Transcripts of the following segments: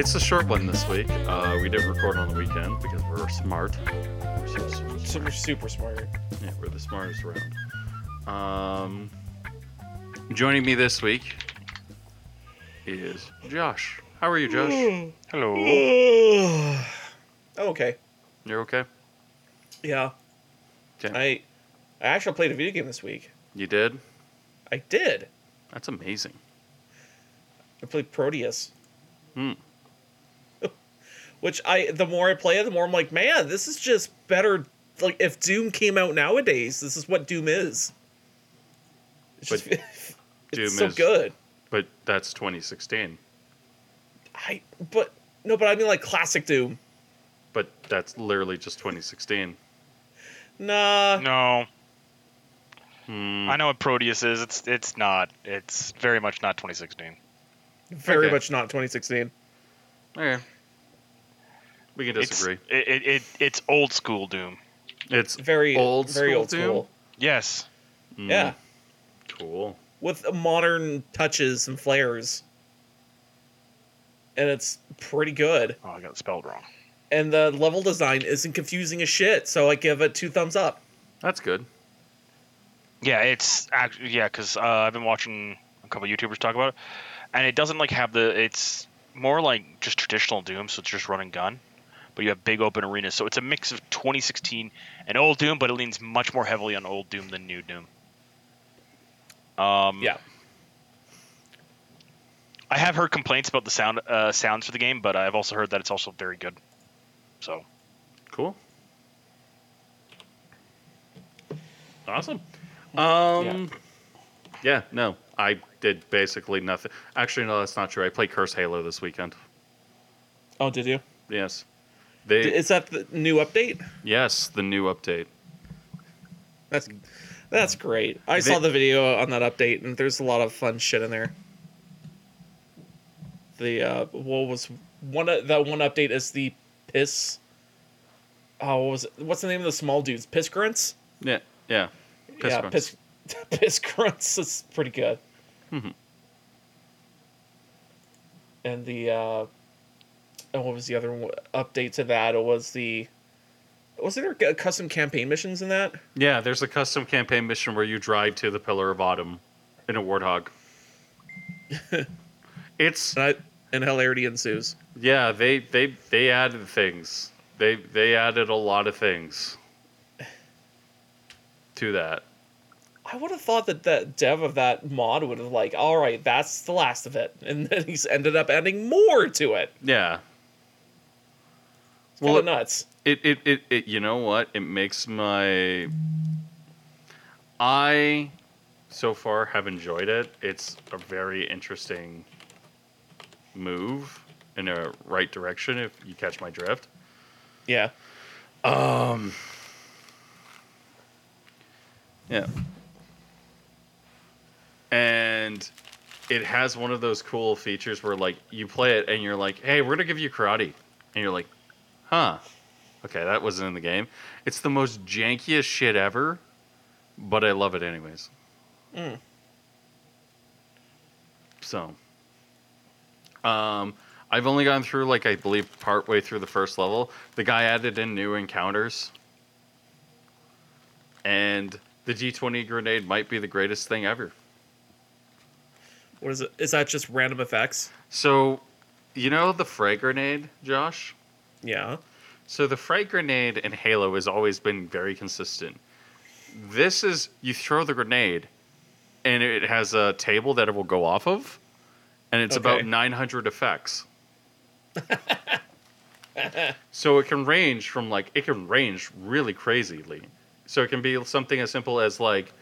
It's a short one this week. Uh, we didn't record on the weekend because we're smart. We're so super smart. Super, super smart. Yeah, we're the smartest around. Um, joining me this week is Josh. How are you, Josh? Hello. Oh, okay. You're okay? Yeah. Okay. I I actually played a video game this week. You did? I did. That's amazing. I played Prodeus. Hmm. Which I the more I play it, the more I'm like, man, this is just better. Like if Doom came out nowadays, this is what Doom is. It's But just it's Doom so is- good. But that's 2016. I but no, but I mean like classic Doom. But that's literally just 2016. Nah. No, Hmm. I know what Prodeus is. It's it's not. It's very much not 2016. Very Okay. much not 2016. Okay. We can It's disagree. it, it, it it's old school Doom. It's, Very Old very school old Doom? school. Yes. Mm, Yeah. Cool. with modern touches and flares. And it's pretty good. Oh, I got it spelled wrong. And the level design isn't confusing as shit, so I give it two thumbs up. That's good. Yeah, it's actually yeah, because uh, I've been watching a couple YouTubers talk about it, and it doesn't like have the. It's more like just traditional Doom, so it's just run and gun, but you have big open arenas. So it's a mix of 2016 and old Doom, but it leans much more heavily on old Doom than new Doom. Um, Yeah. I have heard complaints about the sound uh, sounds for the game, but I've also heard that it's also very good. So Cool. Awesome. Um yeah. no. I did basically nothing. Actually no, that's not true. I played Curse Halo this weekend. Oh, did you? Yes. They Is that the new update? Yes, the new update. That's that's great. I They- saw the video on that update, and there's a lot of fun shit in there. The uh, what was one of that one update is the piss. Oh, what was it? what's the name of the small dudes? Piss grunts. Yeah, yeah. Piss yeah, grunts. piss piss grunts is pretty good. Mhm. And the uh, and what was the other one? update to that? It was the was there a custom campaign missions in that? Yeah, there's a custom campaign mission where you drive to the Pillar of Autumn in a warthog. it's And, I, and hilarity ensues. yeah, they they they added things. They they added a lot of things to that. I would have thought that the dev of that mod would have like, all right, that's the last of it, and then he's ended up adding more to it. Yeah. It's Well, nuts. It, it it it you know what? It makes my I so far have enjoyed it. It's a very interesting move in a right direction if you catch my drift. Yeah, Um. Yeah. And it has one of those cool features where, like, you play it and you're like, "Hey, we're gonna give you karate," and you're like, "Huh? Okay, that wasn't in the game." It's the most jankiest shit ever, but I love it anyways. Mm. So, um, I've only gone through like I believe partway through the first level. The guy added in new encounters, and the G20 grenade might be the greatest thing ever. what is it? Is that just random effects? So, you know the frag grenade, Josh? Yeah. So the frag grenade in Halo has always been very consistent. This is you throw the grenade, and it has a table that it will go off of, and it's about 900 effects. so it can range from like it can range really crazily. So it can be something as simple as like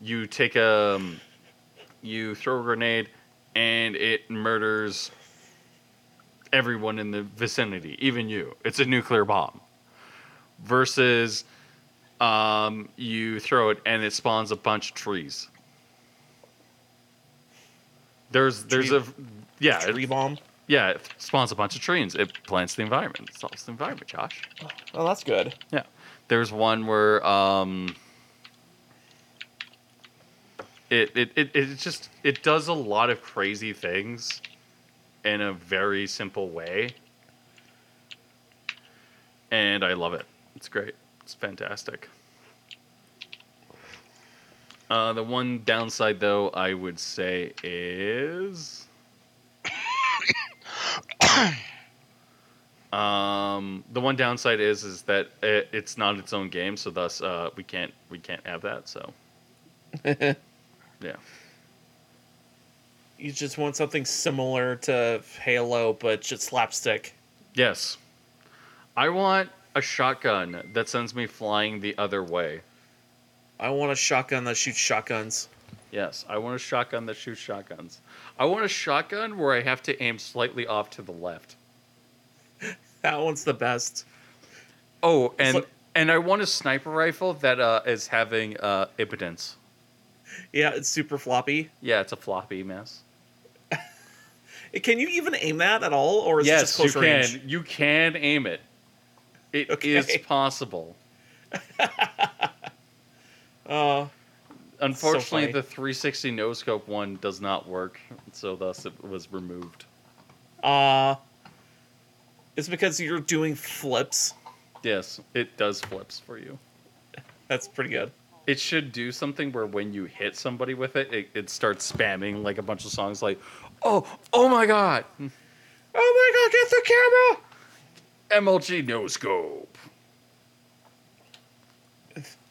you take a um, you throw a grenade and it murders everyone in the vicinity, even you. It's a nuclear bomb. Versus um, you throw it and it spawns a bunch of trees. There's there's Tree- a yeah Tree it- bomb. Yeah, it spawns a bunch of trees. It plants the environment. It solves the environment, Josh. Oh, that's good. Yeah. There's one where um it it, it it just it does a lot of crazy things in a very simple way. And I love it. It's great. It's fantastic. Uh, the one downside, though, I would say is Um, the one downside is is that it, it's not its own game, so thus uh, we can't we can't have that. So yeah, You just want something similar to Halo, but just slapstick. yes, I want a shotgun that sends me flying the other way. I want a shotgun that shoots shotguns. Yes, I want a shotgun that shoots shotguns. I want a shotgun where I have to aim slightly off to the left. That one's the best. Oh, and like- and I want a sniper rifle that uh, is having uh, impotence. Yeah, it's super floppy. Yeah, it's a floppy mess. Can you even aim that at all, or is it yes, just close you range? can. You can aim it. It is Okay. possible. Uh, Unfortunately, funny. the 360 no scope one does not work, so thus it was removed. uh, it's because you're doing flips. Yes, it does flips for you. That's pretty good. It should do something where when you hit somebody with it, it, it starts spamming like a bunch of songs like, oh, oh my god, Oh my god, get the camera! MLG no scope.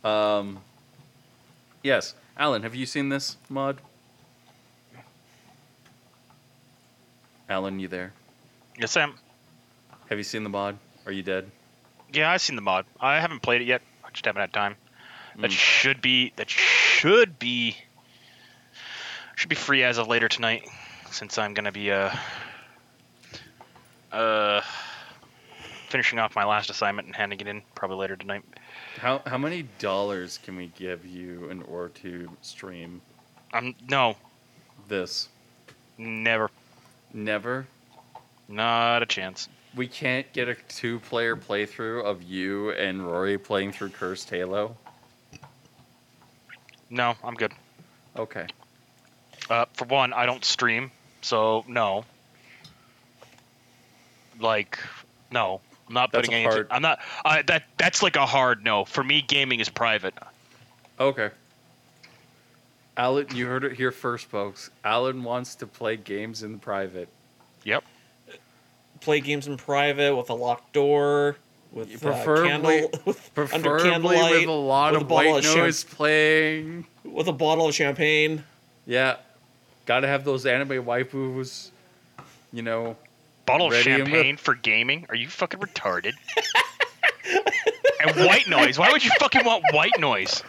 Um, yes, Alan, have you seen this mod? Alan, you there? Yes, Sam. Have you seen the mod? Are you dead? Yeah, I've seen the mod. I haven't played it yet. I just haven't had time. That Mm. should be that should be should be free as of later tonight, since I'm gonna be uh uh finishing off my last assignment and handing it in probably later tonight. How how many dollars can we give you in order to stream I'm no, this? never, Never. not a chance. We can't get a two-player playthrough of you and Rory playing through Cursed Halo. No, I'm good. Okay. Uh, for one, I don't stream, so no. Like, no, I'm not That's putting a anything. hard- I'm not. Uh, that that's like a hard no. For me, gaming is private. Okay. Alan, you heard it here first, folks. Alan wants to play games in private. Yep. Play games in private with a locked door, with uh, Preferably- candle, with, under candlelight, with a lot with a of bottle white of noise playing. with a bottle of champagne. Yeah. Gotta have those anime waifus. You know. Bottle of Ready and champagne for gaming? Are you fucking retarded? and white noise. Why would you fucking want white noise?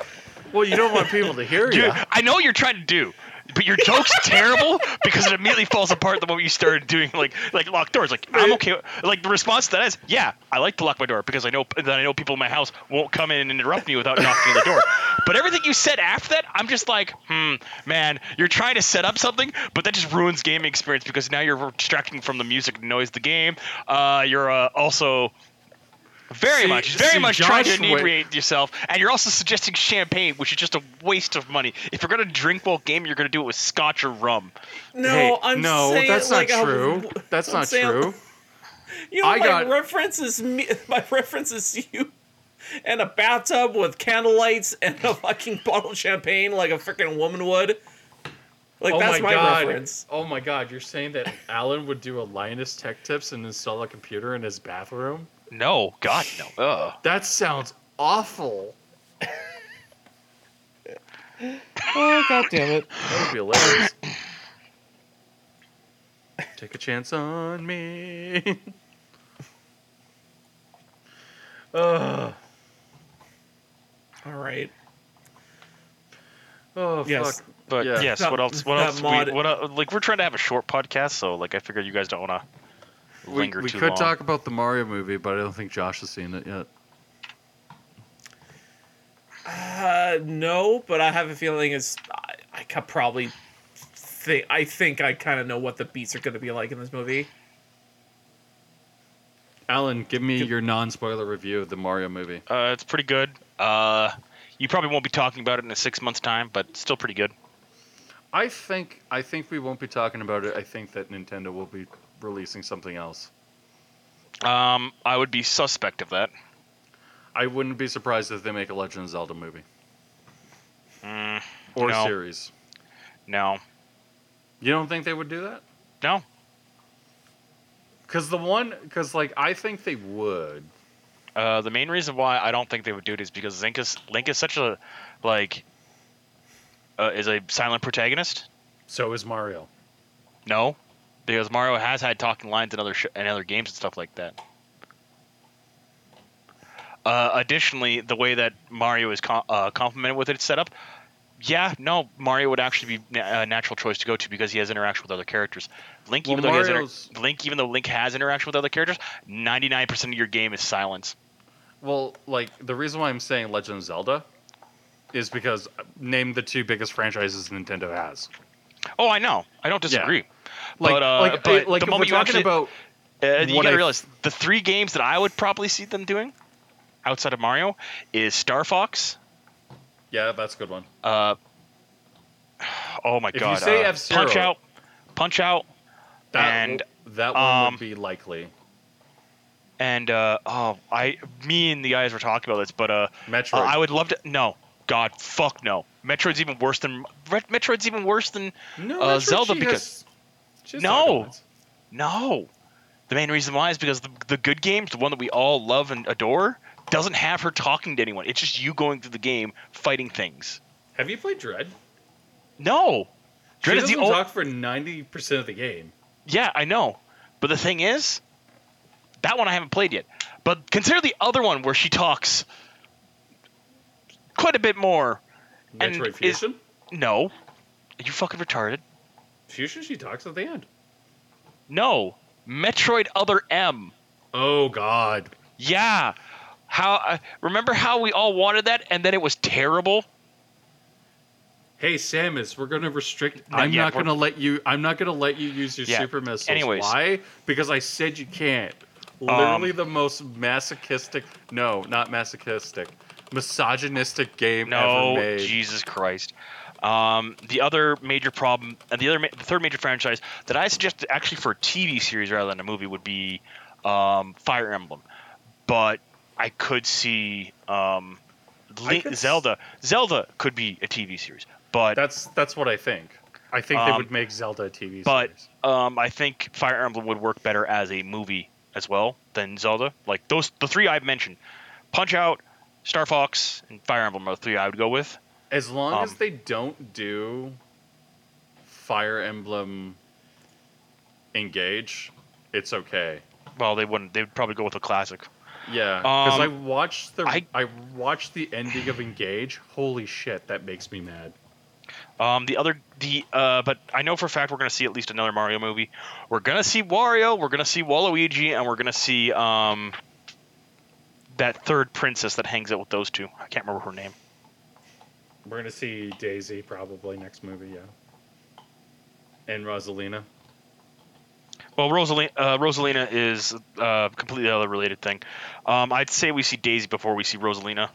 Well, you don't want people to hear Dude, you. I know what you're trying to do, but your joke's terrible because it immediately falls apart the moment you started doing like like locked doors. Like I'm okay. Like the response to that is, yeah, I like to lock my door because I know that I know people in my house won't come in and interrupt me without knocking on the door. But everything you said after that, I'm just like, hmm, man, you're trying to set up something, but that just ruins gaming experience because now you're distracting from the music and noise of the game. Uh, you're uh, also very See- much, very see, much trying to Josh wa- inebriate yourself, and you're also suggesting champagne, which is just a waste of money. If you're gonna drink while gaming, you're gonna do it with scotch or rum. No, Hey, I'm no, saying that's it like not a- true. That's I'm not saying- true. You know, I my got- reference is me. My reference is you, and a bathtub with candlelights and a fucking bottle of champagne, like a freaking woman would. Like oh that's my, my, god! reference. Oh my god! You're saying that Alan would do a Linus Tech Tips and install a computer in his bathroom? No, God, no. Ugh. That sounds awful. Oh god damn it! That would be hilarious. Take a chance on me. Ugh. All right. Oh Yes. fuck. But Yeah. yes, That- what else? What else? mod- we, what el- like we're trying to have a short podcast, so like I figured you guys don't want to We, linger we too could talk about the Mario movie, but I don't think Josh has seen it yet. Uh, no, but I have a feeling it's. I, I could probably. Think, I think I kind of know what the beats are going to be like in this movie. Alan, give me your non-spoiler review of the Mario movie. Uh, it's pretty good. Uh, you probably won't be talking about it in a six months time, but still pretty good. I think I think we won't be talking about it. I think that Nintendo will be releasing something else. Um, I would be suspect of that. I wouldn't be surprised if they make a Legend of Zelda movie Mm, or No. series. no, You don't think they would do that? no. Because the one, because like I think they would. Uh, the main reason why I don't think they would do it is because Link is Link is such a like uh, is a silent protagonist. So is Mario. No, because Mario has had talking lines in other sh- in other games and stuff like that. Uh, additionally, the way that Mario is com- uh, complemented with its setup, yeah, no, Mario would actually be na- a natural choice to go to because he has interaction with other characters. Link, Well, even though he has inter- Link, even though Link has interaction with other characters, ninety nine percent of your game is silence. Well, like the reason why I'm saying Legend of Zelda is because uh, name the two biggest franchises Nintendo has. Oh, I know, I don't disagree. Like, but uh, like, but like the if we're moment you talking actually, about Uh, you what gotta I- realize the three games that I would probably see them doing outside of Mario is Star Fox. yeah, that's a good one. Uh, oh my If you god! say uh, F-Zero- Punch Out, Punch Out, That And, that one um, would be likely. and uh, oh, I, me and the guys were talking about this, but uh, Metroid. uh, I would love to. No, God, fuck no. Metroid's even worse than Ret- Metroid's even worse than no, uh, Metroid, Zelda she because- No. no. The main reason why is because the, the good games, the one that we all love and adore, doesn't have her talking to anyone. It's just you going through the game fighting things. Have you played Dread? No. She Dread is the doesn't only. talk for ninety percent of the game. Yeah, I know. But the thing is, that one I haven't played yet. But consider the other one where she talks quite a bit more. And Metroid is- No. Are you fucking retarded? Fusion, she talks at the end. No. Metroid Other M. Oh God. Yeah. How uh, remember how we all wanted that and then it was terrible? Hey Samus, we're gonna restrict. No, I'm yeah, not gonna let you. I'm not gonna let you use your Yeah, super missiles. anyways. why? Because I said you can't. Um, Literally the most masochistic. No, not masochistic. Misogynistic game No, ever made. Jesus Christ. Um, the other major problem, and the other, ma- the third major franchise that I suggest actually for a TV series rather than a movie would be um, Fire Emblem, but I could see um, Link, could s- Zelda. Zelda could be a TV series, but That's that's what I think. I think they Um, would make Zelda a TV but series. um, I think Fire Emblem would work better as a movie as well than Zelda. Like those, the three I've mentioned, Punch Out, Star Fox, and Fire Emblem are the three I would go with. As long um, as they don't do Fire Emblem Engage, it's okay. Well, they wouldn't. They would probably go with a classic. Yeah, because Um, I watched the I, I- watched the ending of Engage. Holy shit, that makes me mad. Um, the other, the uh, but I know for a fact we're gonna see at least another Mario movie. We're gonna see Wario, we're gonna see Waluigi, and we're gonna see um that third princess that hangs out with those two. I can't remember her name. We're gonna see Daisy probably next movie, yeah. And Rosalina. Well, Rosalina, uh, Rosalina is uh, completely other related thing. Um, I'd say we see Daisy before we see Rosalina.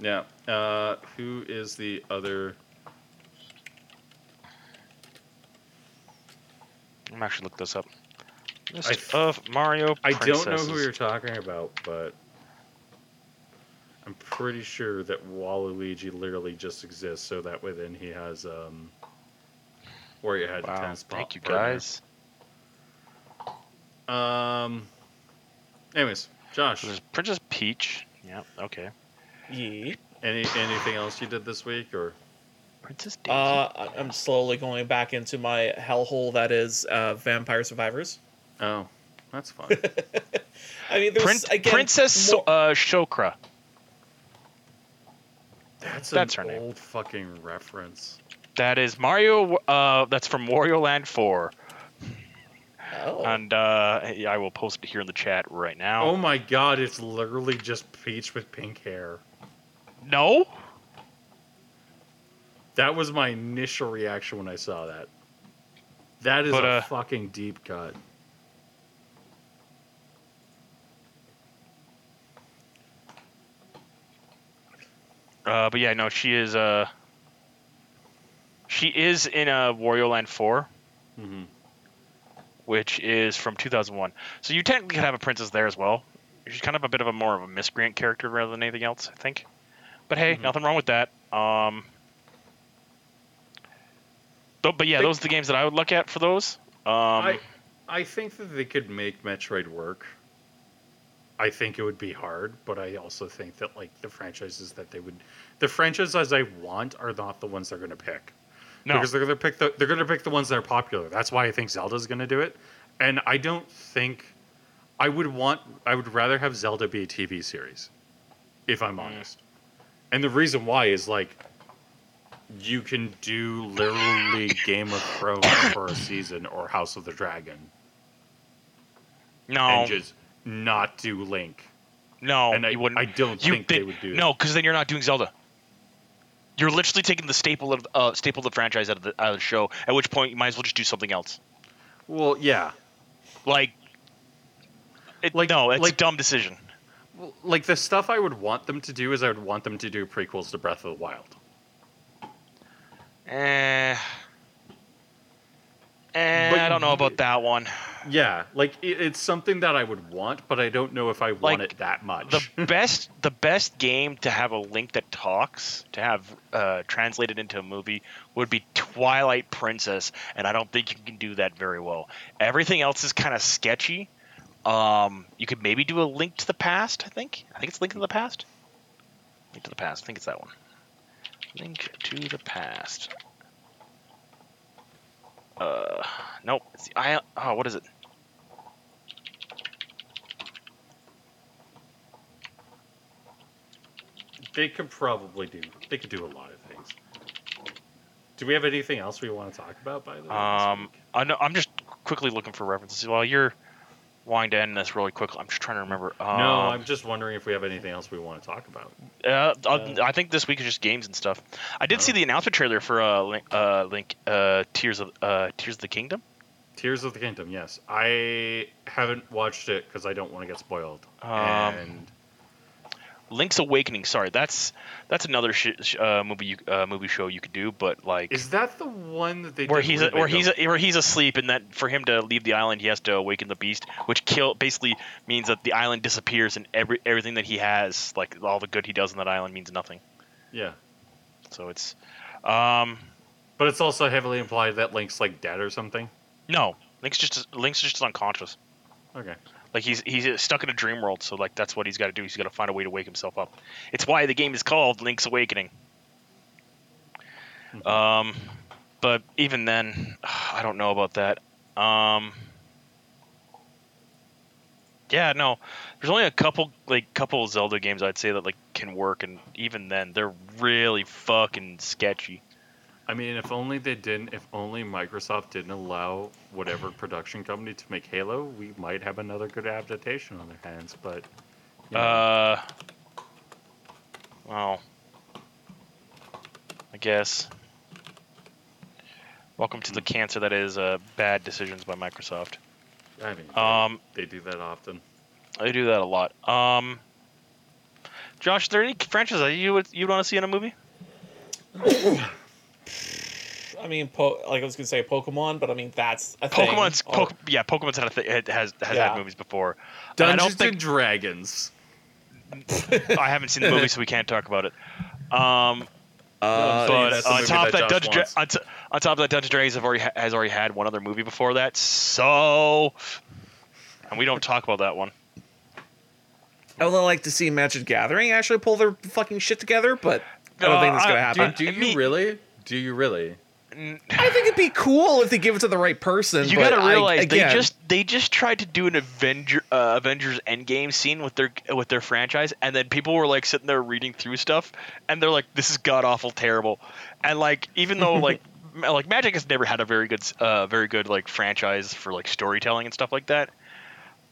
Yeah. Uh, who is the other? I'm actually look this up. List I of Mario. Princesses. I don't know who you're talking about, but I'm pretty sure that Waluigi literally just exists, so that way then he has um. Where you had the Wow, tennis thank you partner. guys. Um. Anyways, Josh, There's Princess Peach. Yeah. Okay. Yeah. any anything else you did this week, or Princess Daisy. Uh, I- I'm slowly going back into my hellhole that is uh, Vampire Survivors. oh, that's fun. I mean, there's Prin- again Princess So- more- uh, Shokora. That's, That's an her name. old fucking reference. That is Mario. Uh, that's from Wario Land 4. oh. And uh, I will post it here in the chat right now. Oh my god, it's literally just Peach with pink hair. No? That was my initial reaction when I saw that. That is But, a uh, fucking deep cut. Uh, but yeah, no, she is. Uh, she is in uh, Wario Land Four, Mhm. which is from 2001. So you technically could have a princess there as well. She's kind of a bit of a more of a miscreant character rather than anything else, I think. But hey, Mhm. nothing wrong with that. Um, but, but yeah, those are the games that I would look at for those. Um, I I think that they could make Metroid work. I think it would be hard, but I also think that like the franchises that they would, the franchises I want are not the ones they're going to pick no, because they're going to pick the they're going to pick the ones that are popular. That's why I think Zelda's going to do it, and I don't think I would want. I would rather have Zelda be a TV series, if I'm Mm. honest. And the reason why is like you can do literally Game of Thrones for a season or House of the Dragon no, and just not do Link. no. and I, wouldn't. I don't you think did- they would do No, because then you're not doing Zelda. You're literally taking the staple of uh, staple of the franchise out of the, out of the show. At which point, you might as well just do something else. Well, yeah. Like, it, Like- no, it's a like- dumb decision. Like the stuff I would want them to do is I would want them to do prequels to Breath of the Wild. Eh, eh, But I don't know about that one. Yeah, like it, it's something that I would want, but I don't know if I want Like, it that much. The best, the best game to have a link that talks to have uh, translated into a movie would be Twilight Princess, and I don't think you can do that very well. Everything else is kind of sketchy. Um, you could maybe do a Link to the Past. I think. I think it's Link to the Past. Link to the Past. I think it's that one. Link to the Past. Uh, nope. It's the, I. Oh, what is it? they could probably do. They could do a lot of things. Do we have anything else we want to talk about? By the way, Um. I know, I'm just quickly looking for references. While you're winding to end this really quickly, I'm just trying to remember. Um, no, I'm just wondering if we have anything else we want to talk about. Uh, I'll- I think this week is just games and stuff. I did see Oh. the announcement trailer for uh, Link, uh, Link uh, Tears of uh, Tears of the Kingdom. Tears of the Kingdom, yes. I haven't watched it because I don't want to get spoiled. Um, and Link's Awakening. Sorry, that's that's another sh- sh- uh, movie you, uh, movie show you could do, but like is that the one that they where he's where where he's go- where he's asleep, and that for him to leave the island, he has to awaken the beast, which kill basically means that the island disappears, and every everything that he has, like all the good he does on that island, means nothing. yeah, So it's, um, but it's also heavily implied that Link's like dead or something. no, Link's just Link's just unconscious. Okay. Like he's he's stuck in a dream world, so like that's what he's got to do. He's got to find a way to wake himself up. It's why the game is called Link's Awakening. Mhm. Um, but even then, I don't know about that. Um, yeah, no, there's only a couple like couple Zelda games I'd say that like can work, and even then they're really fucking sketchy. I mean, if only they didn't. If only Microsoft didn't allow whatever production company to make Halo, we might have another good adaptation on their hands. But you know, Uh, well, I guess. Welcome to the cancer that is uh, bad decisions by Microsoft. I mean, they, Um, they do that often. they do that a lot. Um, Josh, is there any franchises that you would you would want to see in a movie? I mean, po- like I was gonna say Pokemon, but I mean that's a thing. Pokemon's Oh, Poke, yeah, Pokemon's had a th- it has has Yeah. had movies before. And I Dungeons don't think and Dragons. I haven't seen the movie, so we can't talk about it. Um, uh, but on top of that that, Josh Dungeons, wants. on, t- on top of that, Dungeons and Dragons have already ha- has already had one other movie before that. So, and we don't talk about that one. I would like to see Magic Gathering actually pull their fucking shit together, but I don't think that's Uh, gonna happen. Dude, do I you mean- really? Do you really? I think it'd be cool if they give it to the right person. You but gotta I- realize again, they just they just tried to do an Avenger uh, Avengers Endgame scene with their with their franchise, and then people were like sitting there reading through stuff, and they're like, "This is god awful terrible," and like even though like like Magic has never had a very good uh, very good like franchise for like storytelling and stuff like that.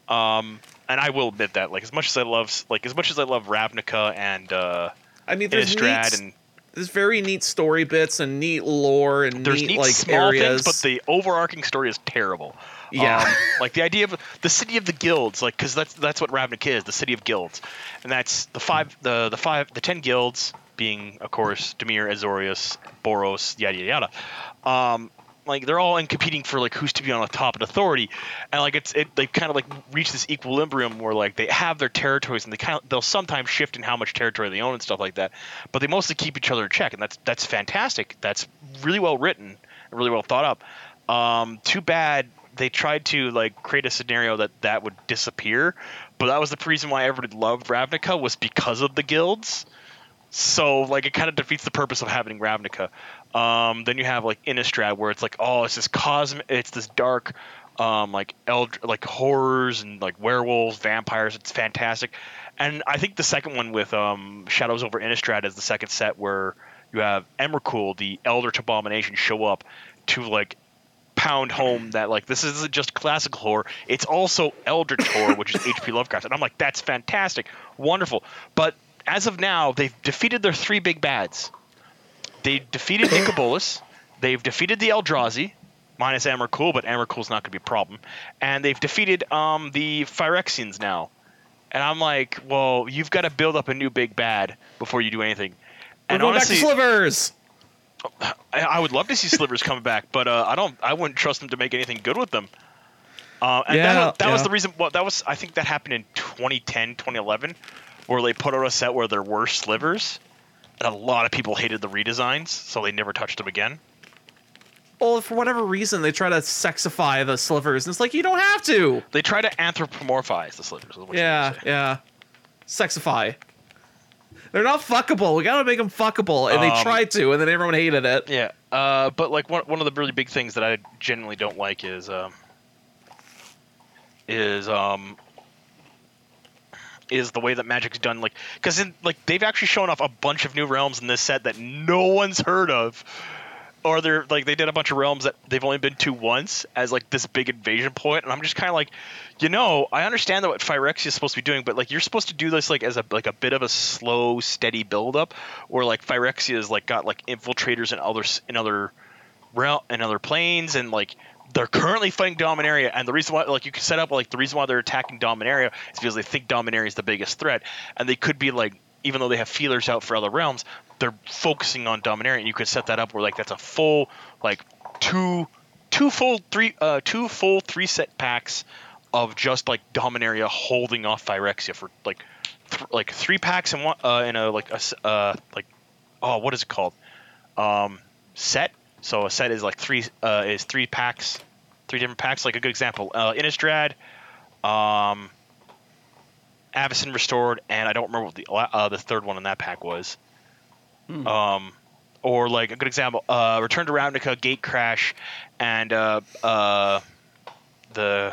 Um, and I will admit that like as much as I love like as much as I love Ravnica and uh, I mean, there's Innistrad neat, and there's very neat story bits and neat lore and there's neat, neat like small areas. things, but the overarching story is terrible. Yeah. Um, like the idea of the city of the guilds, like because that's that's what Ravnica is, the city of guilds, and that's the five the the five the ten guilds being of course Dimir, Azorius, Boros, yada yada yada. Um, like they're all in competing for like who's to be on the top of authority, and like it's it they kind of like reach this equilibrium where like they have their territories and they kind of they'll sometimes shift in how much territory they own and stuff like that, but they mostly keep each other in check, and that's that's fantastic. That's really well written, and really well thought up. Um, too bad they tried to like create a scenario that that would disappear, but that was the reason why everybody loved Ravnica was because of the guilds. So like it kind of defeats the purpose of having Ravnica. Um, then you have like Innistrad where it's like oh it's this cosmic it's this dark um, like eld- like horrors and like werewolves, vampires. It's fantastic. And I think the second one with um, Shadows over Innistrad is the second set where you have Emrakul, the Eldritch Abomination, show up to like pound home that like this isn't just classical horror; it's also Eldritch horror, which is H.P. Lovecraft. And I'm like, that's fantastic, wonderful. But as of now, they've defeated their three big bads. They defeated Nicol Bolas. They've defeated the Eldrazi, minus Emrakul, but Emrakul's not going to be a problem. And they've defeated um, the Phyrexians now. And I'm like, well, you've got to build up a new big bad before you do anything. We're And going honestly, back to slivers. I, I would love to see Slivers come back, but uh, I don't. I wouldn't trust them to make anything good with them. Uh, and Yeah, that, that was the reason. Well, that was. I think that happened in 2010, 2011, where they put out a set where there were Slivers, and a lot of people hated the redesigns, so they never touched them again. Well, for whatever reason, they try to sexify the slivers, and it's like you don't have to. They try to anthropomorphize the Slivers. Yeah, mean to say. yeah. Sexify. They're not fuckable. We gotta make them fuckable, and they Um, tried to, and then everyone hated it. Yeah, uh, but like one, one of the really big things that I generally don't like is um, is um, is the way that Magic's done. Like, because like they've actually shown off a bunch of new realms in this set that no one's heard of, or they're like they did a bunch of realms that they've only been to once as like this big invasion point, and I'm just kind of like, you know, I understand that what Phyrexia is supposed to be doing, but like you're supposed to do this like as a like a bit of a slow, steady build up, where like Phyrexia is like got like infiltrators in other in other realm in other planes, and like they're currently fighting Dominaria, and the reason why like you can set up like the reason why they're attacking Dominaria is because they think Dominaria is the biggest threat, and they could be like even though they have feelers out for other realms, they're focusing on Dominaria, and you could set that up where like that's a full like two two full three uh two full three set packs of just like Dominaria holding off Phyrexia for like th- like three packs in one uh in a like a uh like oh what is it called? Um set so a set is like three uh is three packs three different packs like a good example uh Innistrad um Avacyn restored and I don't remember what the uh, the third one in that pack was Hmm. um or like a good example uh Return to Ravnica Gatecrash and uh uh the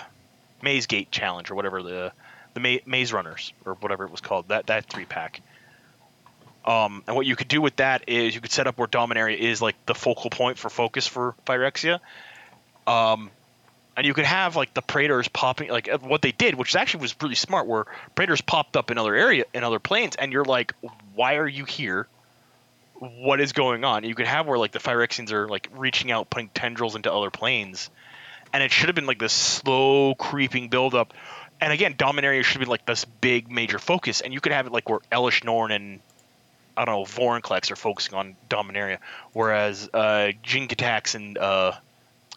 Maze Gate Challenge or whatever the the Ma- Maze Runners or whatever it was called that that three pack. Um, and what you could do with that is you could set up where Dominaria is like the focal point for focus for Phyrexia. Um, and you could have like the Praetors popping like uh, what they did, which actually was really smart, where Praetors popped up in other area in other planes, and you're like, why are you here? What is going on? You could have where like the Phyrexians are like reaching out, putting tendrils into other planes, and it should have been like this slow creeping buildup. And again, Dominaria should been like this big major focus, and you could have it like where Elish Norn and I don't know Vorinclex are focusing on Dominaria, whereas uh, Jinkatax and uh,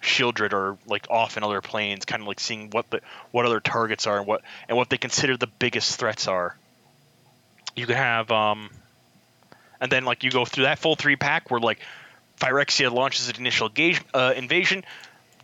Sheoldred are like off in other planes, kind of like seeing what the what other targets are and what and what they consider the biggest threats are. You could have um, and then like you go through that full three pack where like Phyrexia launches an initial engage, uh, invasion.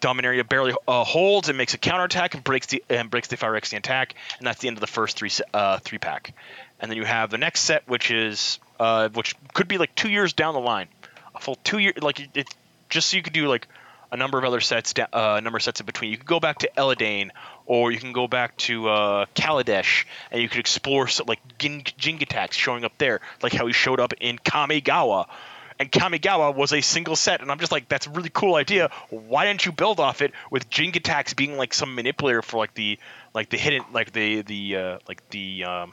Dominaria barely uh, holds and makes a counterattack and breaks the and breaks the Phyrexian attack, and that's the end of the first three uh, three pack. And then you have the next set, which is uh, which could be like two years down the line, a full two year like it, it's just so you could do like a number of other sets, da- uh, number of sets in between. You could go back to Eldraine, or you can go back to uh, Kaladesh, and you could explore so, like Gin- Jingatax showing up there, like how he showed up in Kamigawa. And Kamigawa was a single set, and I'm just like, that's a really cool idea. Why didn't you build off it with Jingatax being like some manipulator for like the like the hidden like the the uh, like the um,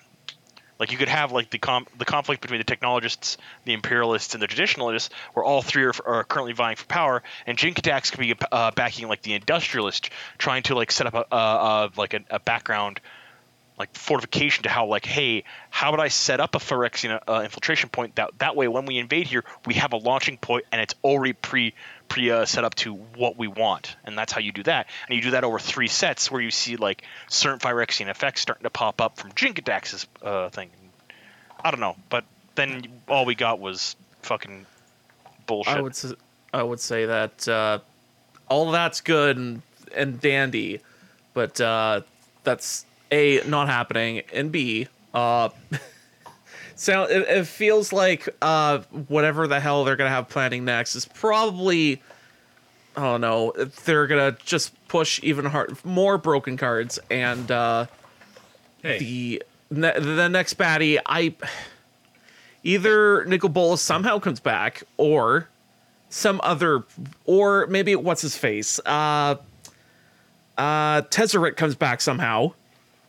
Like you could have like the com- the conflict between the technologists, the imperialists, and the traditionalists, where all three are, are currently vying for power, and Jinkatax could be uh, backing like the industrialist, trying to like set up a, a, a like a, a background like fortification to how like hey how would i set up a phyrexian uh, infiltration point that that way when we invade here we have a launching point and it's already pre pre uh, set up to what we want. And that's how you do that. And you do that over three sets where you see like certain phyrexian effects starting to pop up from jinkadax's uh, thing. I don't know but then all we got was fucking bullshit. I would I would say that uh, all that's good and, and dandy, but uh, that's a not happening, and b uh, sound it, it feels like uh, whatever the hell they're gonna have planning next is probably I don't know they're gonna just push even hard more broken cards and uh, Hey, the ne- the next baddie I either Nicol Bolas somehow comes back or some other or maybe what's his face uh uh Tezzeret comes back somehow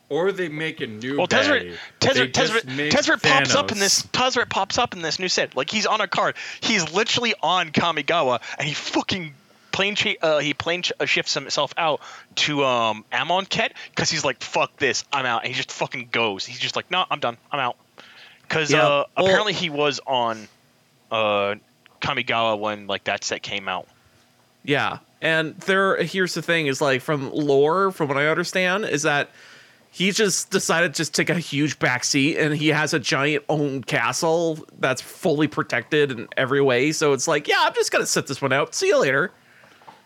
or they make a new. Well, Tezzeret, baddie. They Tezzeret, Tezzeret, Tezzeret pops up in this. Tezzeret pops up in this new set. Like he's on a card. He's literally on Kamigawa, and he fucking plane cha- uh, he plane ch- uh, shifts himself out to um Amonkhet because he's like, "Fuck this, I'm out," and he just fucking goes. He's just like, "No, I'm done, I'm out." Because Yeah, uh, well- apparently he was on uh Kamigawa when like that set came out. Yeah. And there here's the thing is like from lore, from what I understand, is that he just decided to just take a huge backseat and he has a giant own castle that's fully protected in every way. So it's like, yeah, I'm just gonna sit this one out. See you later.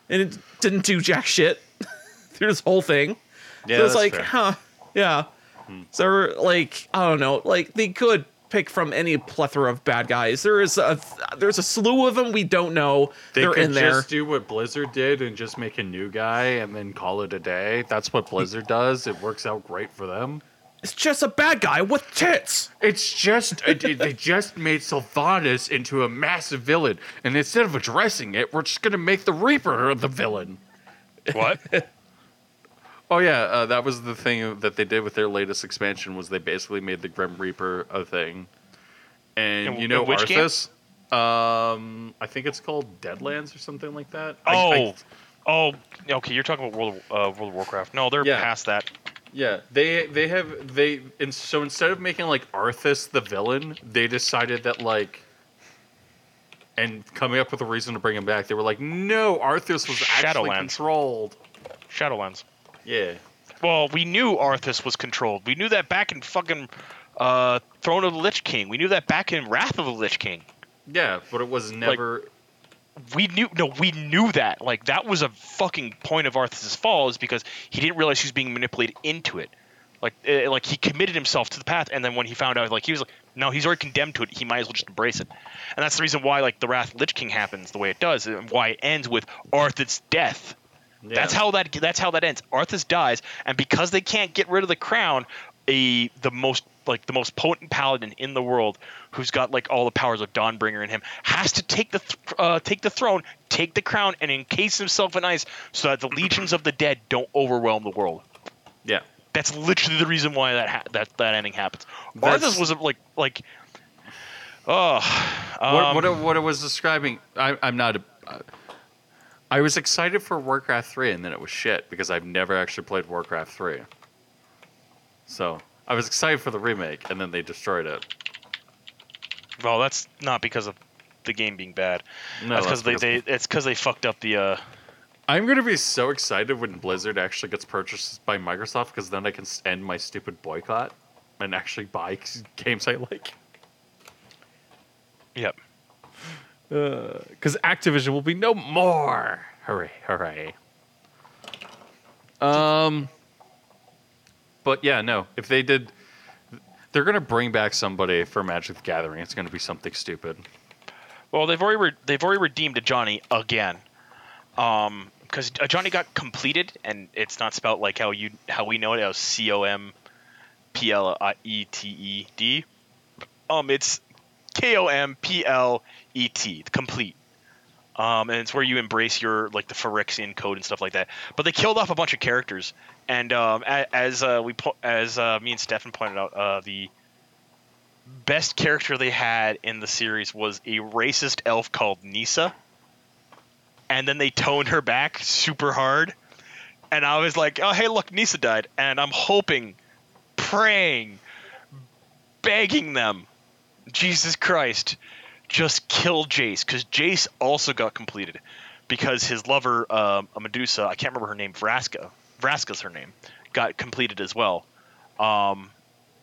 And it didn't do jack shit through this whole thing. Yeah, so it's like, fair. huh, yeah. Hmm. So like, I don't know, like they could pick from any plethora of bad guys. There is a there's a slew of them we don't know. They They're could in there. just do what Blizzard did and just make a new guy and then call it a day. That's what Blizzard does. It works out great for them. It's just a bad guy with tits. It's just uh, they just made Sylvanas into a massive villain, and instead of addressing it, we're just gonna make the Reaper the villain. What? Oh yeah, uh, that was the thing that they did with their latest expansion was they basically made the Grim Reaper a thing. And In- you know which? Arthas? Um, I think it's called Deadlands or something like that. I- oh, I- oh, okay. You're talking about World of, uh, World of Warcraft. No, they're Yeah. past that. yeah. They they have they and so instead of making like Arthas the villain, they decided that like. And coming up with a reason to bring him back, they were like, "No, Arthas was actually Shadowlands. controlled." Shadowlands. Yeah, Well, we knew Arthas was controlled. We knew that back in fucking uh, Throne of the Lich King. We knew that back in Wrath of the Lich King. yeah, but it was never. We knew no, we knew that. Like that was a fucking point of Arthas's fall is because he didn't realize he was being manipulated into it. Like uh, like he committed himself to the path, and then when he found out, like he was like, no, he's already condemned to it. He might as well just embrace it. And that's the reason why like the Wrath of the Lich King happens the way it does, and why it ends with Arthas' death. Yeah. That's how that that's how that ends. Arthas dies, and because they can't get rid of the crown, a the most like the most potent paladin in the world, who's got like all the powers of Dawnbringer in him, has to take the th- uh, take the throne, take the crown, and encase himself in ice so that the legions of the dead don't overwhelm the world. Yeah. That's literally the reason why that ha- that that ending happens. That's- Arthas was like like. Oh, what, um, what, I- what I was describing, I, I'm not. A, uh, I was excited for Warcraft 3, and then it was shit because I've never actually played Warcraft 3. So I was excited for the remake, and then they destroyed it. well, that's not because of the game being bad. No, that's because they, they it's because they fucked up the uh, I'm gonna be so excited when Blizzard actually gets purchased by Microsoft because then I can end my stupid boycott and actually buy games I like. Yep. Because Activision will be no more. Hooray! Hooray! Um. But yeah, no. If they did, they're gonna bring back somebody for Magic the Gathering. It's gonna be something stupid. Well, they've already re- they've already redeemed Ajani again, um, because Ajani got completed, and it's not spelled like how you how we know it as C O M P L I E T E D. Um, it's K O M P L E T, complete. Um, and it's where you embrace your like the Phyrexian code and stuff like that. But they killed off a bunch of characters, and um, as uh, we po- as uh, me and Stefan pointed out, uh, the best character they had in the series was a racist elf called Nissa. And then they toned her back super hard. And I was like, oh, hey, look, Nissa died. And I'm hoping, praying, begging them, Jesus Christ, just kill Jace. Because Jace also got completed. Because his lover, uh, a Medusa, I can't remember her name, Vraska. Vraska's her name, got completed as well. Um,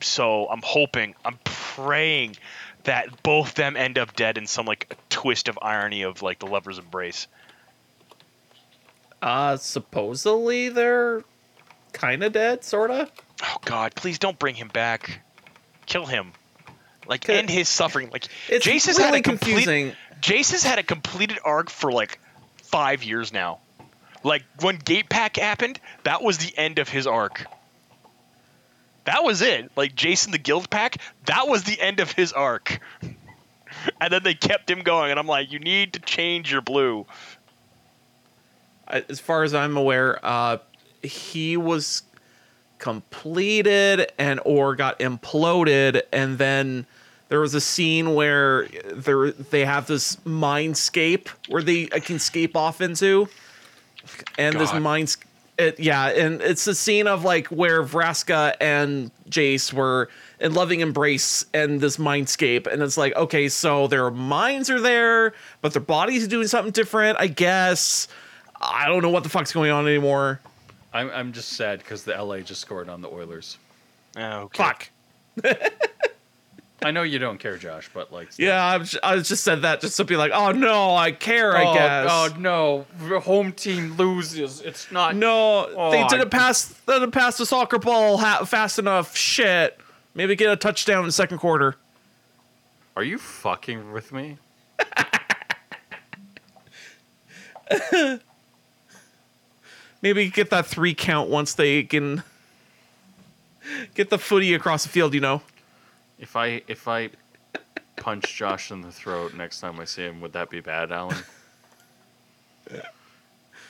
so I'm hoping, I'm praying that both them end up dead in some like twist of irony of like the lover's embrace. Uh, supposedly they're kind of dead, sorta. Oh God, please don't bring him back. Kill him. Like end his suffering. Like It's Jace has really had a complete, confusing. Jace has had a completed arc for like five years now. Like when Gate Pack happened, that was the end of his arc. That was it. Like Jason the Guildpact, that was the end of his arc. and then they kept him going, and I'm like, you need to change your blue. As far as I'm aware, uh, he was completed and or got imploded, and then there was a scene where there they have this mindscape where they can escape off into, and this God. mind, it, yeah, and it's a scene of like where Vraska and Jace were in loving embrace and this mindscape, and it's like okay, so their minds are there, but their bodies are doing something different, I guess. I don't know what the fuck's going on anymore. I'm I'm just sad because the LA just scored on the Oilers. Oh, okay. Fuck. I know you don't care, Josh, but like still. Yeah, I, was, I just said that just to be like, oh no, I care. I oh, guess. Oh no, home team loses. It's not. No, oh, they Oh, didn't I- pass. They didn't pass the soccer ball ha- fast enough. Shit. Maybe get a touchdown in the second quarter. Are you fucking with me? Maybe get that three count once they can get the footy across the field. You know. If I if I punch Josh in the throat next time I see him, would that be bad, Alan?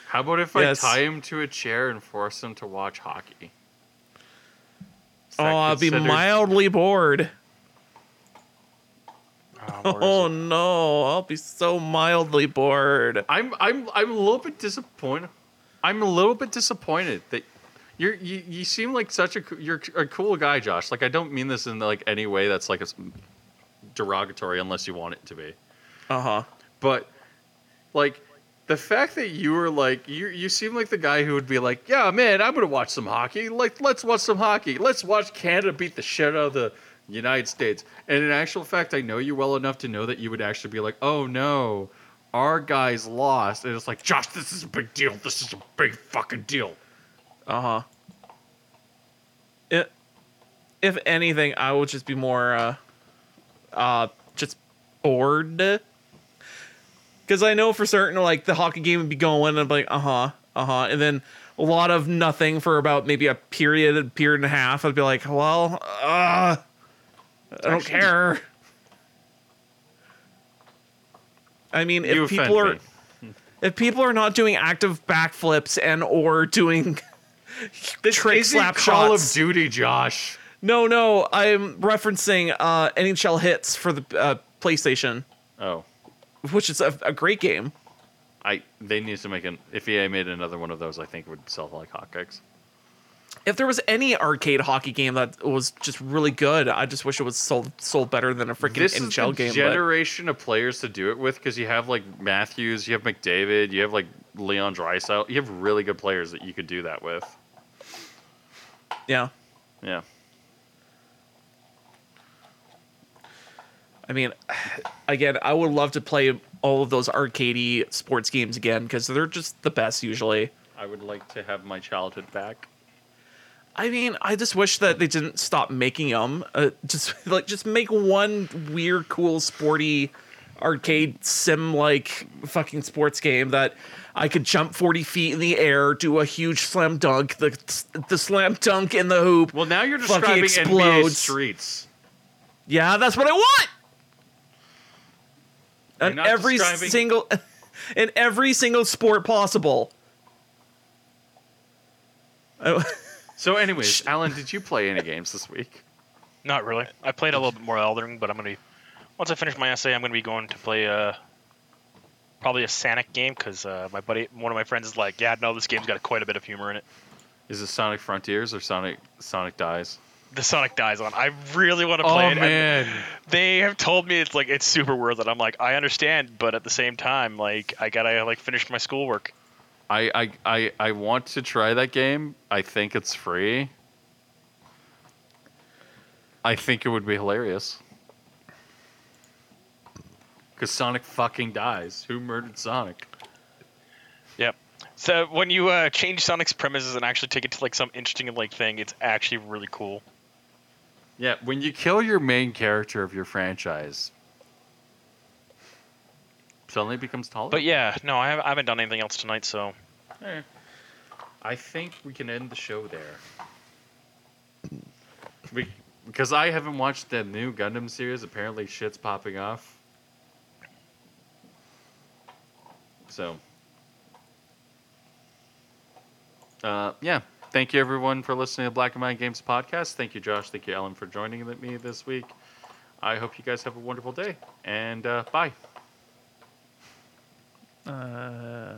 How about if Yes. I tie him to a chair and force him to watch hockey? Oh, I'll be mildly bored. Oh, oh it? no, I'll be so mildly bored. I'm I'm I'm a little bit disappointed. I'm a little bit disappointed that you're you, you seem like such a you're a cool guy, Josh. Like I don't mean this in like any way that's like derogatory unless you want it to be. Uh huh. But like the fact that you were like you you seem like the guy who would be like, "Yeah, man, I'm going to watch some hockey. Like let's watch some hockey. Let's watch Canada beat the shit out of the United States." And in actual fact, I know you well enough to know that you would actually be like, "Oh no, our guys lost." And it's like, "Josh, this is a big deal. This is a big fucking deal." Uh huh. If anything, I would just be more, uh, uh, just bored. Because I know for certain, like the hockey game would be going, and I'm like, uh huh, uh huh, and then a lot of nothing for about maybe a period, a period and a half. I'd be like, well, uh, I don't care. I mean, if people are me. if people are not doing active backflips and or doing trick Isn't slap Call shots. of Duty, Josh. no, no, I'm referencing uh, NHL Hitz for the uh, PlayStation, Oh, which is a, a great game. I they need to make an if EA made another one of those, I think it would sell like hotcakes. If there was any arcade hockey game that was just really good, I just wish it was sold sold better than a freaking this is NHL the game. but- generation of players to do it with because you have like Matthews, you have McDavid, you have like Leon Draisaitl. You have really good players that you could do that with. Yeah, Yeah. I mean, again, I would love to play all of those arcadey sports games again because they're just the best usually. I would like to have my childhood back. I mean, I just wish that they didn't stop making them. Uh, just like just make one weird, cool, sporty arcade sim like fucking sports game that I could jump forty feet in the air, do a huge slam dunk, the the slam dunk in the hoop. Well, now you're Fucking describing NBA explodes. streets. Yeah, that's what I want. You're And every describing- single, in every single sport possible. Oh, So, anyways, Alan, did you play any games this week? Not really. I played a little bit more Elden Ring, but I'm gonna be once I finish my essay, I'm gonna be going to play uh probably a Sonic game because uh, my buddy, one of my friends, is like, yeah, no, this game's got quite a bit of humor in it. Is it Sonic Frontiers or Sonic Sonic Dies? The Sonic dies on. I really want to play Oh it. man, they have told me it's like it's super worth it. I'm like, I understand, but at the same time, like I gotta like finish my schoolwork. I, I I I want to try that game. I think it's free. I think it would be hilarious. Cause Sonic fucking dies. Who murdered Sonic? Yep. So when you uh, change Sonic's premises and actually take it to like some interesting like thing, it's actually really cool. Yeah, when you kill your main character of your franchise, suddenly it becomes taller. But yeah, no, I haven't, I haven't done anything else tonight, so Eh. I think we can end the show there. We, because I haven't watched the new Gundam series. Apparently, shit's popping off. So, uh, yeah. Thank you, everyone, for listening to Black and White Games podcast. Thank you, Josh. Thank you, Ellen, for joining me this week. I hope you guys have a wonderful day. And uh, bye. Uh,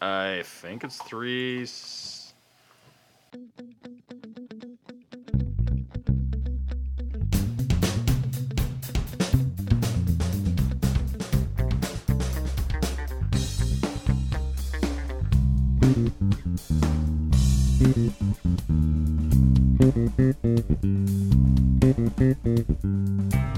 I think it's three. s- Thank you.